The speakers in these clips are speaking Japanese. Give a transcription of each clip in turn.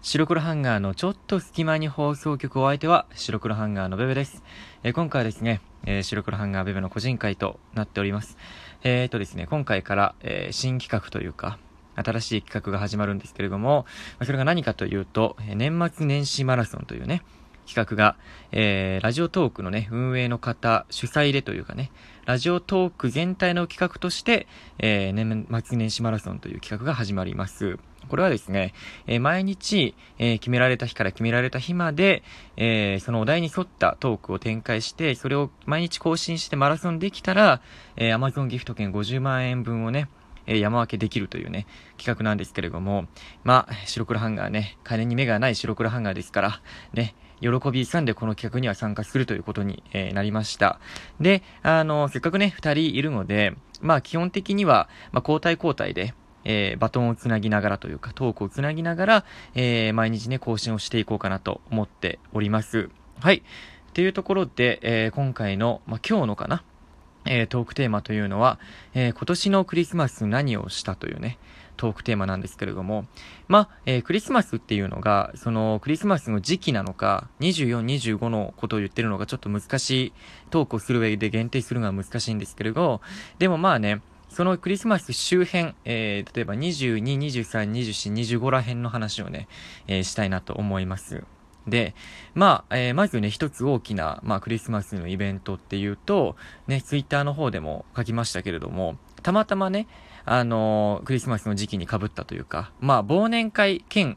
白黒ハンガーのちょっと隙間に放送局お相手は白黒ハンガーのベベです。えー今回はですね、えー白黒ハンガーベベの個人会となっております。えーとですね、今回から、えー新企画というか、新しい企画が始まるんですけれども、まそれが何かというと、え年末年始マラソンというね、企画が、えーラジオトークのね、運営の方主催でというかね、ラジオトーク全体の企画として、えー年末年始マラソンという企画が始まります。これはですね、えー毎日、えー決められた日から決められた日まで、えーそのお題に沿ったトークを展開して、それを毎日更新してマラソンできたら、えー Amazon ギフト券50万円分をね、え山分けできるというね、企画なんですけれども、まあ、白黒ハンガーね、金に目がない白黒ハンガーですから、ね、喜び勇んでこの企画には参加するということに、えなりました。で、あの、せっかくね、二人いるので、まあ基本的には、まあ交代交代で、えーバトンをつなぎながらというか、トークをつなぎながら、えー毎日ね、更新をしていこうかなと思っております。はい。というところで、えー今回の、まあ今日のかな、えートークテーマというのは、えー今年のクリスマス何をしたというね、トークテーマなんですけれども、まあ、えークリスマスっていうのが、そのクリスマスの時期なのか、24、25のことを言ってるのがちょっと難しい、トークをする上で限定するのは難しいんですけれど、でもまあね、そのクリスマス周辺、えー例えば22、23、24、25ら辺の話をね、えーしたいなと思います。で、まあ、えーまずね、一つ大きな、まあ、クリスマスのイベントっていうと、ね、ツイッターの方でも書きましたけれども、たまたまね、あのークリスマスの時期に被ったというか、まあ、忘年会兼、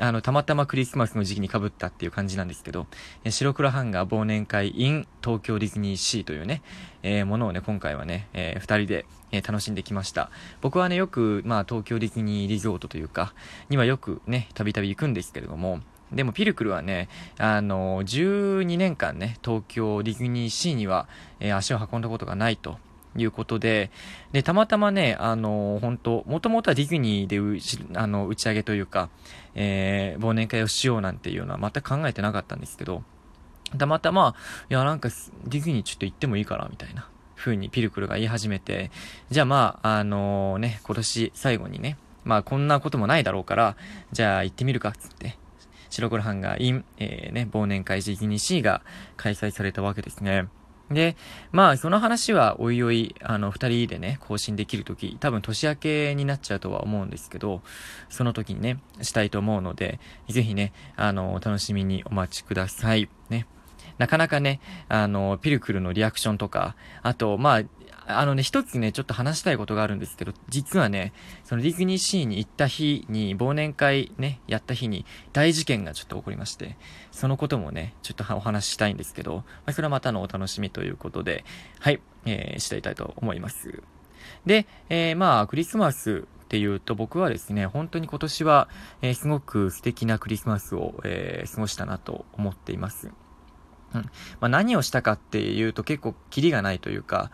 あの、たまたまクリスマスの時期に被ったっていう感じなんですけど、え白黒ハンガー忘年会 in 東京ディズニーシーというね、えーものをね、今回はね、えー二人で、えー楽しんできました。僕はね、よく、まあ、東京ディズニーリゾートというか、にはよくね、たびたび行くんですけれども、でもピルクルはね、あの12年間ね、東京ディズニーシーには、えー足を運んだことがないと。いうことで、で、たまたまね、あの本当もともとはディズニーでうあの打ち上げというか、えー忘年会をしようなんていうのは全く考えてなかったんですけど、たまたま、いや、なんか、ディズニーちょっと行ってもいいかな、みたいな、風にピルクルが言い始めて、じゃあまあ、あのね、今年最後にね、まあこんなこともないだろうから、じゃあ行ってみるか、つって、白黒ハンガー in、えー、ね、忘年会ディズニーシーが開催されたわけですね。で、まあ、その話はおいおい、あの、二人でね、更新できるとき、多分年明けになっちゃうとは思うんですけど、その時にね、したいと思うので、ぜひね、あの、お楽しみにお待ちください。ね。なかなかね、あの、ピルクルのリアクションとか、あと、まあ、あのね、一つね、ちょっと話したいことがあるんですけど、実はね、そのディズニーシーに行った日に、忘年会ね、やった日に、大事件がちょっと起こりまして、そのこともね、ちょっとお話ししたいんですけど、まあ、それはまたのお楽しみということで、はい、えー、していたいと思います。で、えー、まあ、クリスマスっていうと僕はですね、本当に今年は、えーすごく素敵なクリスマスを、えー過ごしたなと思っています。うん。まあ、何をしたかっていうと結構キリがないというか、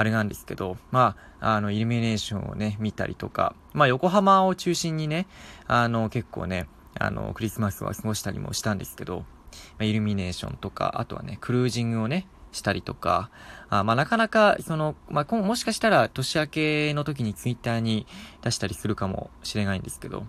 あれなんですけど、まあ、あの、イルミネーションをね、見たりとか、まあ、横浜を中心にね、あの、結構ね、あの、クリスマスは過ごしたりもしたんですけど、ま、イルミネーションとか、あとはね、クルージングをね、したりとか、あまあ、なかなか、その、まあ、もしかしたら年明けの時にツイッターに出したりするかもしれないんですけど、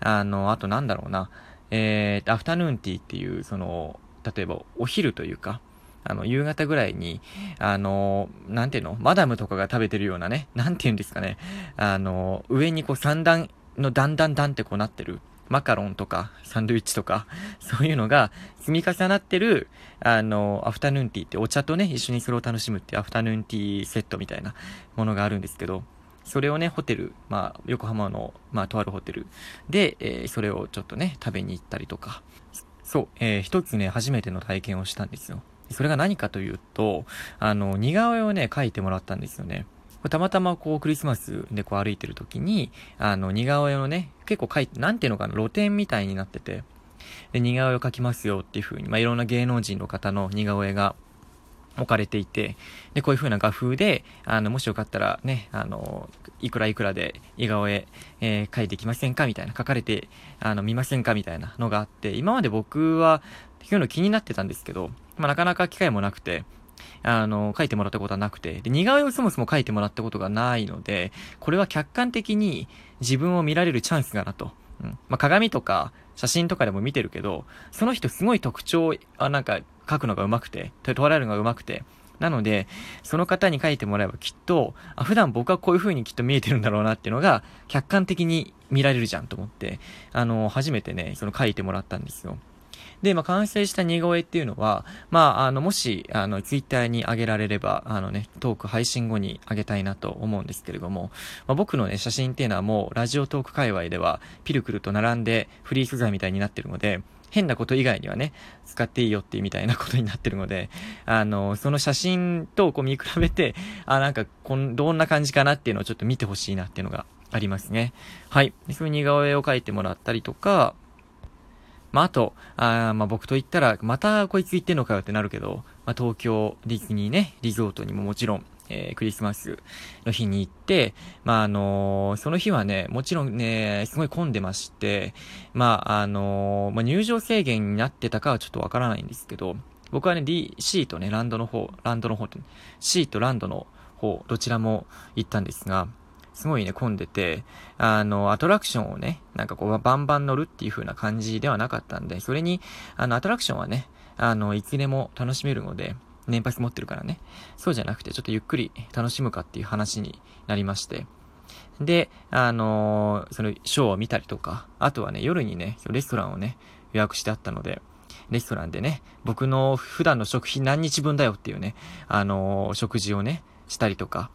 あの、あとなんだろうな、えー、アフタヌーンティーっていう、その、例えばお昼というか、あの、夕方ぐらいに、あの、なんていうの？マダムとかが食べてるようなね、なんていうんですかね、あの、上にこう三段の段々段ってこうなってる、マカロンとか、サンドイッチとか、そういうのが積み重なってる、あの、アフタヌーンティーってお茶とね、一緒にそれを楽しむってアフタヌーンティーセットみたいなものがあるんですけど、それをね、ホテル、まあ、横浜の、まあ、とあるホテルで、えーそれをちょっとね、食べに行ったりとか、そう、えー一つね、初めての体験をしたんですよ。それが何かというと、あの、似顔絵をね、描いてもらったんですよね。たまたまこう、クリスマスでこう歩いてる時に、あの、似顔絵をね、結構描いて、なんていうのかな、露店みたいになってて、で、似顔絵を描きますよっていう風に、まあ、いろんな芸能人の方の似顔絵が置かれていて、で、こういう風な画風で、あの、もしよかったらね、あの、いくらいくらで似顔絵、えー描いてきませんかみたいな、書かれて、あの、見ませんかみたいなのがあって、今まで僕は、いうの気になってたんですけど、まあ、なかなか機会もなくて、あの、書いてもらったことはなくて、で、似顔絵をそもそも書いてもらったことがないので、これは客観的に自分を見られるチャンスだなと。うん。まあ、鏡とか、写真とかでも見てるけど、その人すごい特徴、あ、なんか書くのが上手くて、捉えるのが上手くて、なので、その方に書いてもらえばきっと、あ、普段僕はこういう風にきっと見えてるんだろうなっていうのが、客観的に見られるじゃんと思って、あの、初めてね、その書いてもらったんですよ。で、まあ、完成した似顔絵っていうのは、まあ、あの、もし、あの、ツイッターに上げられれば、あのね、トーク配信後に上げたいなと思うんですけれども、まあ、僕のね、写真っていうのはもう、ラジオトーク界隈では、ピルクルと並んでフリー素材みたいになってるので、変なこと以外にはね、使っていいよっていうみたいなことになってるので、あの、その写真とこう見比べて、あ、なんか、こん、どんな感じかなっていうのをちょっと見てほしいなっていうのがありますね。はい。そういう似顔絵を描いてもらったりとか、まあ、あと、あまあ、僕と言ったら、またこいつ言ってんのかよってなるけど、まあ、東京ディズニーね、リゾートにももちろん、えー、クリスマスの日に行って、まあ、あのー、その日はね、もちろんね、すごい混んでまして、まあ、あのー、まあ、入場制限になってたかはちょっとわからないんですけど、僕はね、D、C とね、ランドの方、ランドの方って、C とランドの方、どちらも行ったんですが、すごいね、混んでて、あの、アトラクションをね、なんかこう、バンバン乗るっていう風な感じではなかったんで、それに、あの、アトラクションはね、あの、いつでも楽しめるので、年パス持ってるからね。そうじゃなくて、ちょっとゆっくり楽しむかっていう話になりまして。で、あのー、その、ショーを見たりとか、あとはね、夜にね、レストランをね、予約してあったので、レストランでね、僕の普段の食費何日分だよっていうね、あのー、食事をね、したりとか、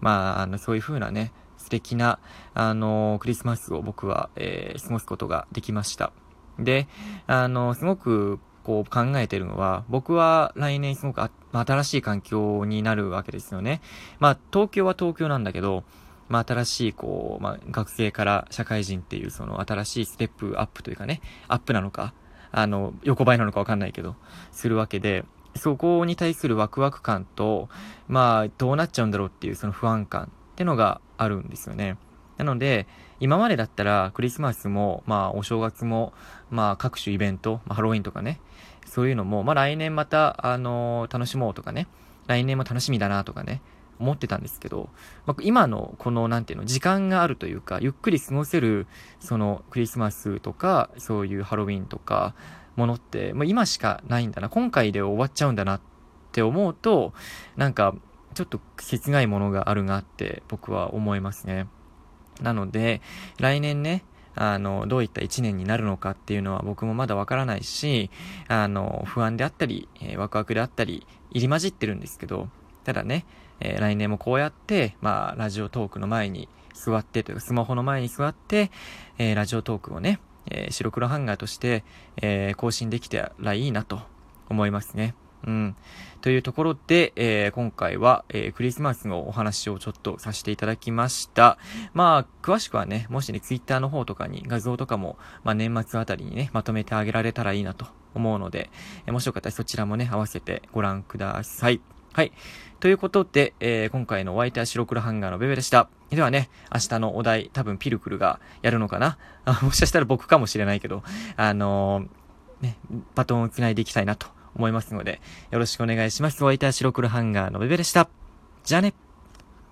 まあ、あの、そういう風なね、素敵な、あの、クリスマスを僕は、えー、過ごすことができました。で、あのすごく、こう考えてるのは、僕は来年すごく新しい環境になるわけですよね。まあ、東京は東京なんだけど、まあ、新しい、こう、まあ、学生から社会人っていう、その、新しいステップアップというかね、アップなのか、あの、横ばいなのかわかんないけど、するわけで、そこに対するワクワク感と、まあ、どうなっちゃうんだろうっていう、その不安感ってのがあるんですよね。なので、今までだったらクリスマスも、まあお正月も、まあ各種イベント、まあ、ハロウィンとかね、そういうのも、まあ来年また、あのー、楽しもうとかね、来年も楽しみだなとかね、思ってたんですけど、まあ、今のこの、なんていうの、時間があるというか、ゆっくり過ごせる、そのクリスマスとか、そういうハロウィンとか、ものって、まあ、今しかないんだな、今回で終わっちゃうんだなって思うと、なんか、ちょっと切ないものがあるなって僕は思いますね。なので、来年ね、あの、どういった一年になるのかっていうのは僕もまだわからないし、あの、不安であったり、えー、ワクワクであったり、入り混じってるんですけど、ただね、えー、来年もこうやって、まあ、ラジオトークの前に座ってというか、スマホの前に座って、えー、ラジオトークをね、え白黒ハンガーとして、え更新できたらいいなと思いますね。うん。というところで、えー、今回は、えー、クリスマスのお話をちょっとさせていただきました。まあ、詳しくはね、もしね、ツイッターの方とかに画像とかも、まあ、年末あたりにね、まとめてあげられたらいいなと思うので、えー、もしよかったらそちらもね、合わせてご覧ください。はい。ということで、えー、今回のお相手は白黒ハンガーのベベでした。ではね、明日のお題、多分ピルクルがやるのかな？あ もしかしたら僕かもしれないけど、あのー、ね、バトンを繋いでいきたいなと思いますので、よろしくお願いします。お相手は白黒ハンガーのベベでした。じゃあね。